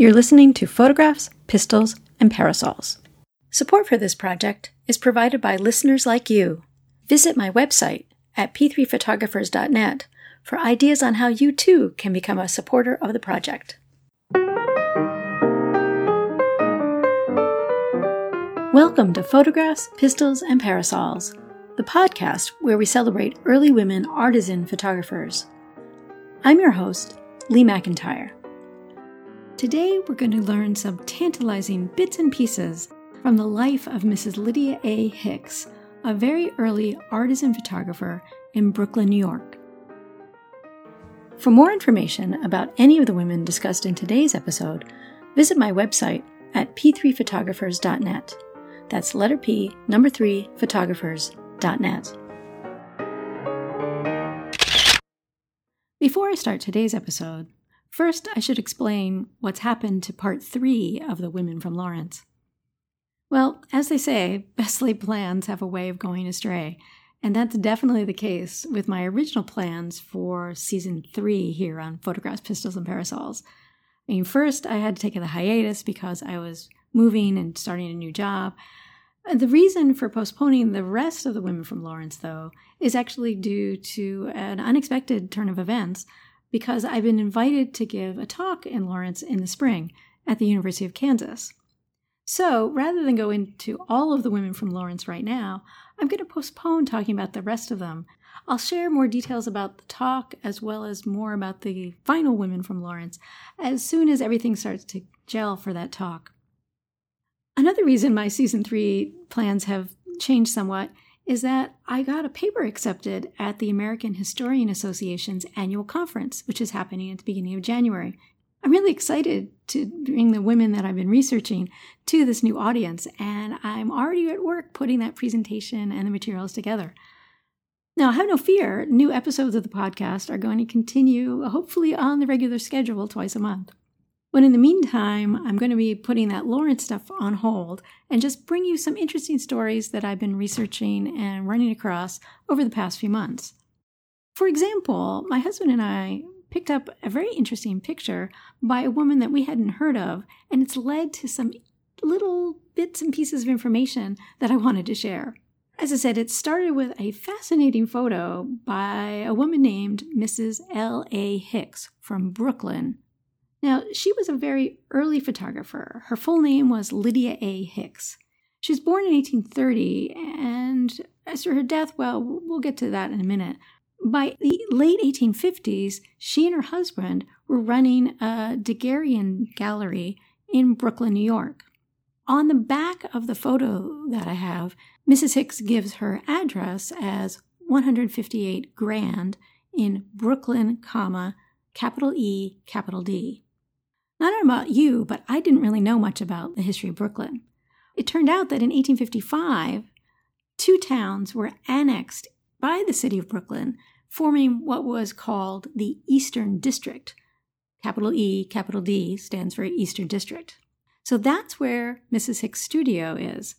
You're listening to Photographs, Pistols, and Parasols. Support for this project is provided by listeners like you. Visit my website at p3photographers.net for ideas on how you too can become a supporter of the project. Welcome to Photographs, Pistols, and Parasols, the podcast where we celebrate early women artisan photographers. I'm your host, Lee McIntyre. Today we're going to learn some tantalizing bits and pieces from the life of Mrs. Lydia A. Hicks, a very early artisan photographer in Brooklyn, New York. For more information about any of the women discussed in today's episode, visit my website at p3photographers.net. That's letter P, number three, photographers.net. Before I start today's episode, first I should explain what's happened to part three of The Women from Lawrence. Well, as they say, best laid plans have a way of going astray, and that's definitely the case with my original plans for season three here on Photographs, Pistols, and Parasols. I mean, first I had to take a hiatus because I was moving and starting a new job. The reason for postponing the rest of the Women from Lawrence, though, is actually due to an unexpected turn of events because I've been invited to give a talk in Lawrence in the spring at the University of Kansas. So rather than go into all of the women from Lawrence right now, I'm going to postpone talking about the rest of them. I'll share more details about the talk as well as more about the final women from Lawrence as soon as everything starts to gel for that talk. Another reason my season three plans have changed somewhat is that I got a paper accepted at the American Historical Association's annual conference, which is happening at the beginning of January. I'm really excited to bring the women that I've been researching to this new audience, and I'm already at work putting that presentation and the materials together. Now, have no fear, new episodes of the podcast are going to continue, hopefully on the regular schedule twice a month. But in the meantime, I'm going to be putting that Lawrence stuff on hold and just bring you some interesting stories that I've been researching and running across over the past few months. For example, my husband and I picked up a very interesting picture by a woman that we hadn't heard of, and it's led to some little bits and pieces of information that I wanted to share. As I said, it started with a fascinating photo by a woman named Mrs. L.A. Hicks from Brooklyn, now, she was a very early photographer. Her full name was Lydia A. Hicks. She was born in 1830, and as for her death, well, we'll get to that in a minute. By the late 1850s, she and her husband were running a Daguerrean gallery in Brooklyn, New York. On the back of the photo that I have, Mrs. Hicks gives her address as 158 Grand in Brooklyn, comma, capital E, capital D. Not about you, but I didn't really know much about the history of Brooklyn. It turned out that in 1855, two towns were annexed by the city of Brooklyn, forming what was called the Eastern District. Capital E, capital D stands for Eastern District. So that's where Mrs. Hicks' studio is.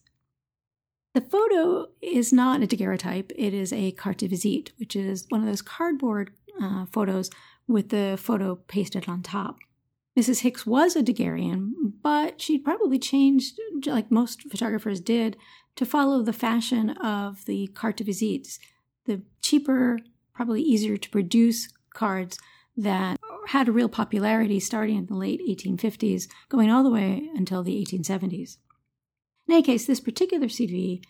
The photo is not a daguerreotype, it is a carte de visite, which is one of those cardboard uh, photos with the photo pasted on top. Mrs. Hicks was a Daguerrean, but she'd probably changed, like most photographers did, to follow the fashion of the carte visites, the cheaper, probably easier to produce cards that had a real popularity starting in the late 1850s, going all the way until the 1870s. In any case, this particular CV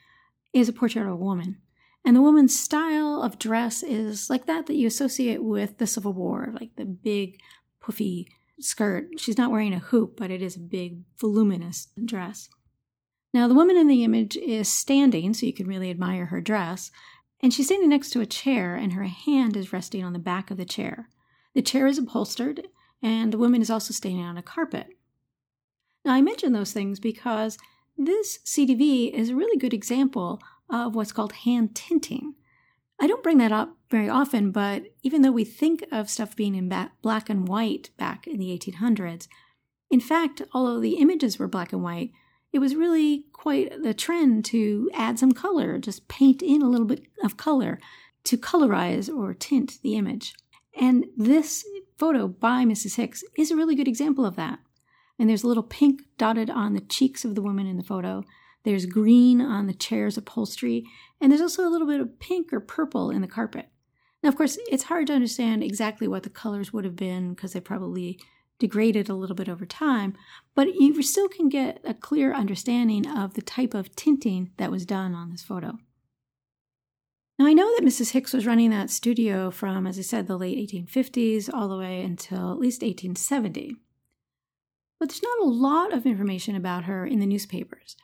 is a portrait of a woman. And the woman's style of dress is like that that you associate with the Civil War, like the big, puffy skirt. She's not wearing a hoop, but it is a big, voluminous dress. Now, the woman in the image is standing, so you can really admire her dress, and she's standing next to a chair, and her hand is resting on the back of the chair. The chair is upholstered, and the woman is also standing on a carpet. Now, I mention those things because this CDV is a really good example of what's called hand tinting. I don't bring that up very often, but even though we think of stuff being in black and white back in the 1800s, in fact, although the images were black and white, it was really quite the trend to add some color, just paint in a little bit of color to colorize or tint the image. And this photo by Mrs. Hicks is a really good example of that. And there's a little pink dotted on the cheeks of the woman in the photo. There's green on the chair's upholstery. And there's also a little bit of pink or purple in the carpet. Now, of course, it's hard to understand exactly what the colors would have been because they probably degraded a little bit over time, but you still can get a clear understanding of the type of tinting that was done on this photo. Now, I know that Mrs. Hicks was running that studio from, as I said, the late 1850s all the way until at least 1870. But there's not a lot of information about her in the newspapers.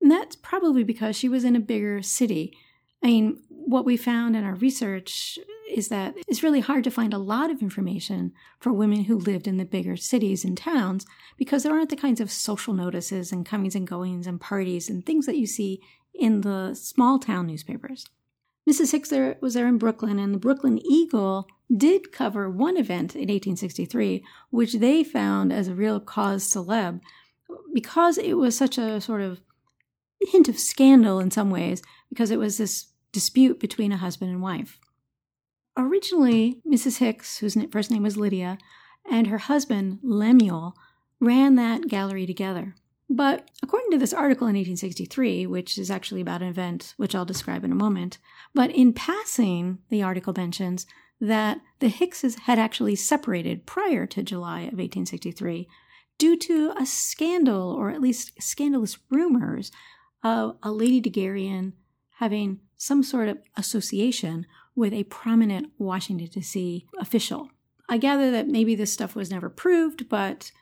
And that's probably because she was in a bigger city. I mean, what we found in our research is that it's really hard to find a lot of information for women who lived in the bigger cities and towns because there aren't the kinds of social notices and comings and goings and parties and things that you see in the small town newspapers. Mrs. Hicks there, was there in Brooklyn, and the Brooklyn Eagle did cover one event in 1863, which they found as a real cause celeb because it was such a sort of hint of scandal in some ways, because it was this dispute between a husband and wife. Originally, Mrs. Hicks, whose first name was Lydia, and her husband, Lemuel, ran that gallery together. But according to this article in 1863, which is actually about an event which I'll describe in a moment, but in passing, the article mentions that the Hickses had actually separated prior to July of 1863 due to a scandal, or at least scandalous rumors, of a Lady Daguerrean having some sort of association with a prominent Washington, D.C. official. I gather that maybe this stuff was never proved, but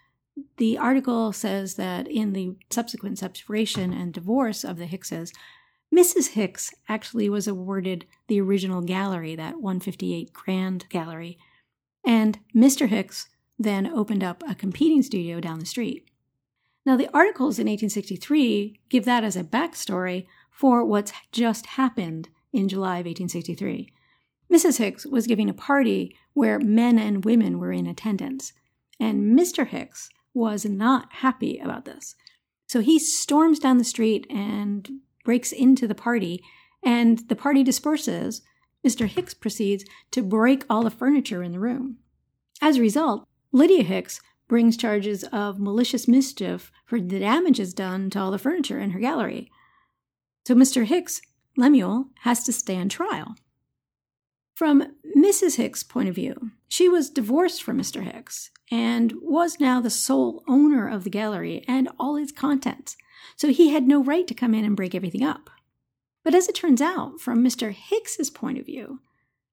the article says that in the subsequent separation and divorce of the Hickses, Mrs. Hicks actually was awarded the original gallery, that 158 Grand Gallery, and Mr. Hicks then opened up a competing studio down the street. Now, the articles in 1863 give that as a backstory for what's just happened in July of 1863. Mrs. Hicks was giving a party where men and women were in attendance, and Mr. Hicks was not happy about this. So he storms down the street and breaks into the party, and the party disperses. Mr. Hicks proceeds to break all the furniture in the room. As a result, Lydia Hicks brings charges of malicious mischief for the damages done to all the furniture in her gallery. So Mr. Hicks, Lemuel, has to stand trial. From Mrs. Hicks' point of view, she was divorced from Mr. Hicks and was now the sole owner of the gallery and all its contents, so he had no right to come in and break everything up. But as it turns out, from Mr. Hicks's point of view,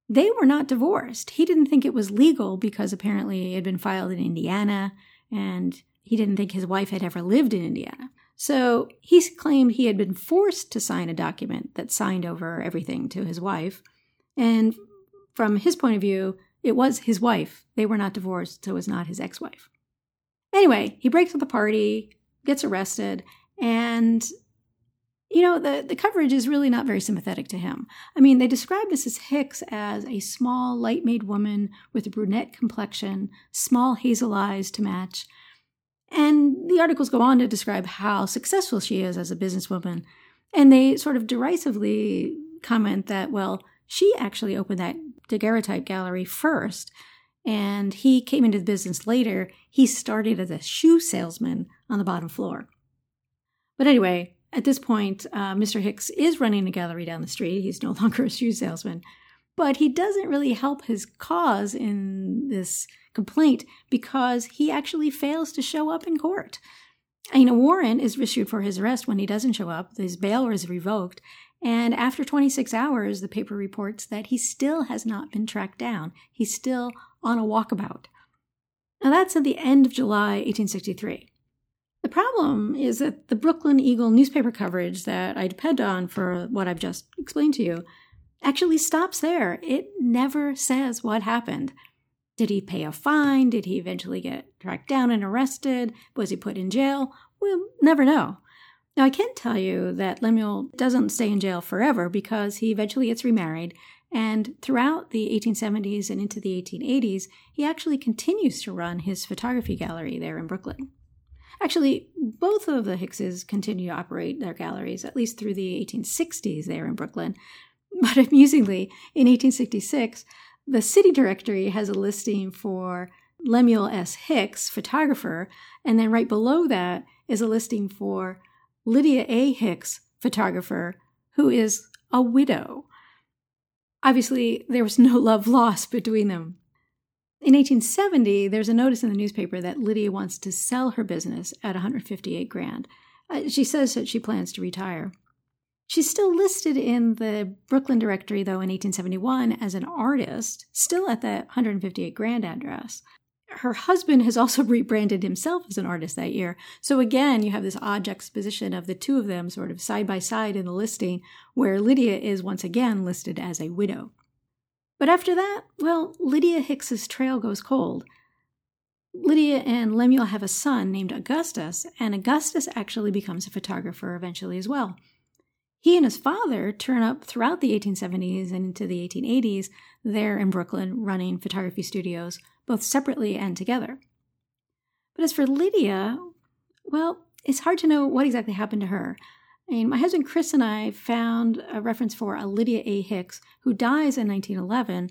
they were not divorced. He didn't think it was legal because apparently it had been filed in Indiana and he didn't think his wife had ever lived in Indiana. So he claimed he had been forced to sign a document that signed over everything to his wife. And from his point of view, it was his wife. They were not divorced, so it was not his ex wife. Anyway, he breaks up the party, gets arrested, and you know, the, the coverage is really not very sympathetic to him. I mean, they describe Mrs. Hicks as a small, light made woman with a brunette complexion, small hazel eyes to match. And the articles go on to describe how successful she is as a businesswoman. And they sort of derisively comment that, well, she actually opened that daguerreotype gallery first, and he came into the business later. He started as a shoe salesman on the bottom floor. But anyway, at this point, uh, Mr. Hicks is running a gallery down the street. He's no longer a shoe salesman. But he doesn't really help his cause in this complaint because he actually fails to show up in court. Mean, a warrant is issued for his arrest when he doesn't show up. His bail is revoked. And after 26 hours, the paper reports that he still has not been tracked down. He's still on a walkabout. Now, that's at the end of July 1863. The problem is that the Brooklyn Eagle newspaper coverage that I depend on for what I've just explained to you actually stops there. It never says what happened. Did he pay a fine? Did he eventually get tracked down and arrested? Was he put in jail? We'll never know. Now, I can tell you that Lemuel doesn't stay in jail forever because he eventually gets remarried, and throughout the 1870s and into the 1880s, he actually continues to run his photography gallery there in Brooklyn. Actually, both of the Hickses continue to operate their galleries, at least through the 1860s there in Brooklyn. But amusingly, in 1866, the city directory has a listing for Lemuel S. Hicks, photographer, and then right below that is a listing for Lydia A. Hicks, photographer, who is a widow. Obviously, there was no love lost between them. In 1870, there's a notice in the newspaper that Lydia wants to sell her business at 158 grand. Uh, she says that she plans to retire. She's still listed in the Brooklyn directory, though, in 1871 as an artist, still at that 158 grand address. Her husband has also rebranded himself as an artist that year. So again, you have this odd juxtaposition of the two of them sort of side by side in the listing, where Lydia is once again listed as a widow. But after that, well, Lydia Hicks's trail goes cold. Lydia and Lemuel have a son named Augustus, and Augustus actually becomes a photographer eventually as well. He and his father turn up throughout the 1870s and into the 1880s there in Brooklyn running photography studios, both separately and together. But as for Lydia, well, it's hard to know what exactly happened to her. I mean, my husband Chris and I found a reference for a Lydia A. Hicks who dies in 1911,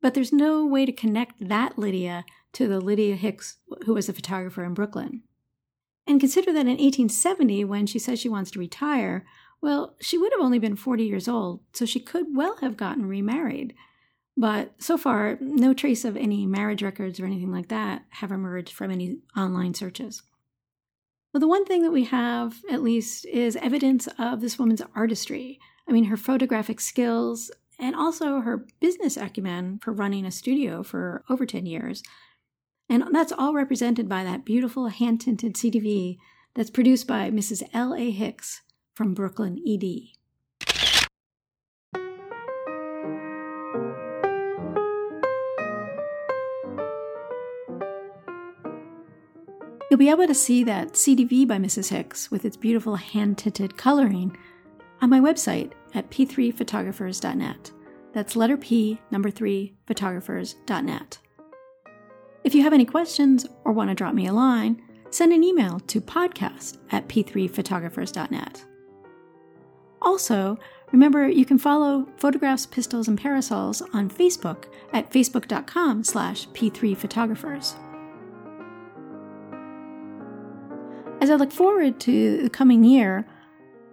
but there's no way to connect that Lydia to the Lydia Hicks who was a photographer in Brooklyn. And consider that in 1870, when she says she wants to retire, well, she would have only been 40 years old, so she could well have gotten remarried. But so far, no trace of any marriage records or anything like that have emerged from any online searches. Well, the one thing that we have, at least, is evidence of this woman's artistry. I mean, her photographic skills and also her business acumen for running a studio for over 10 years. And that's all represented by that beautiful hand tinted CDV that's produced by Mrs. L.A. Hicks from Brooklyn ED. You'll be able to see that CDV by Mrs. Hicks with its beautiful hand tinted coloring on my website at p3photographers.net. That's letter P, number 3, photographers.net. If you have any questions or want to drop me a line, send an email to podcast at p3photographers.net. Also, remember you can follow Photographs, Pistols, and Parasols on Facebook at facebook.com slash p3photographers. As I look forward to the coming year,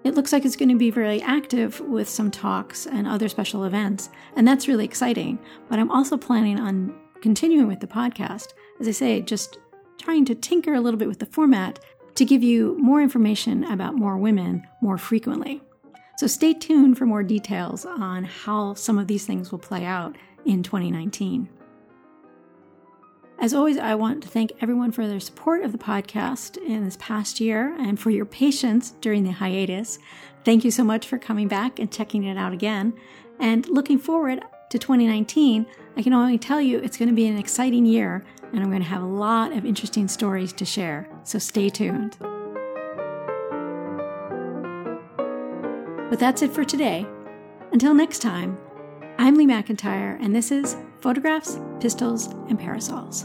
it looks like it's going to be very active with some talks and other special events, and that's really exciting. But I'm also planning on continuing with the podcast. As I say, just trying to tinker a little bit with the format to give you more information about more women more frequently. So stay tuned for more details on how some of these things will play out in 2019. As always, I want to thank everyone for their support of the podcast in this past year and for your patience during the hiatus. Thank you so much for coming back and checking it out again. And looking forward to 2019, I can only tell you it's going to be an exciting year and I'm going to have a lot of interesting stories to share. So stay tuned. But that's it for today. Until next time, I'm Lee McIntyre, and this is Photographs, Pistols, and Parasols.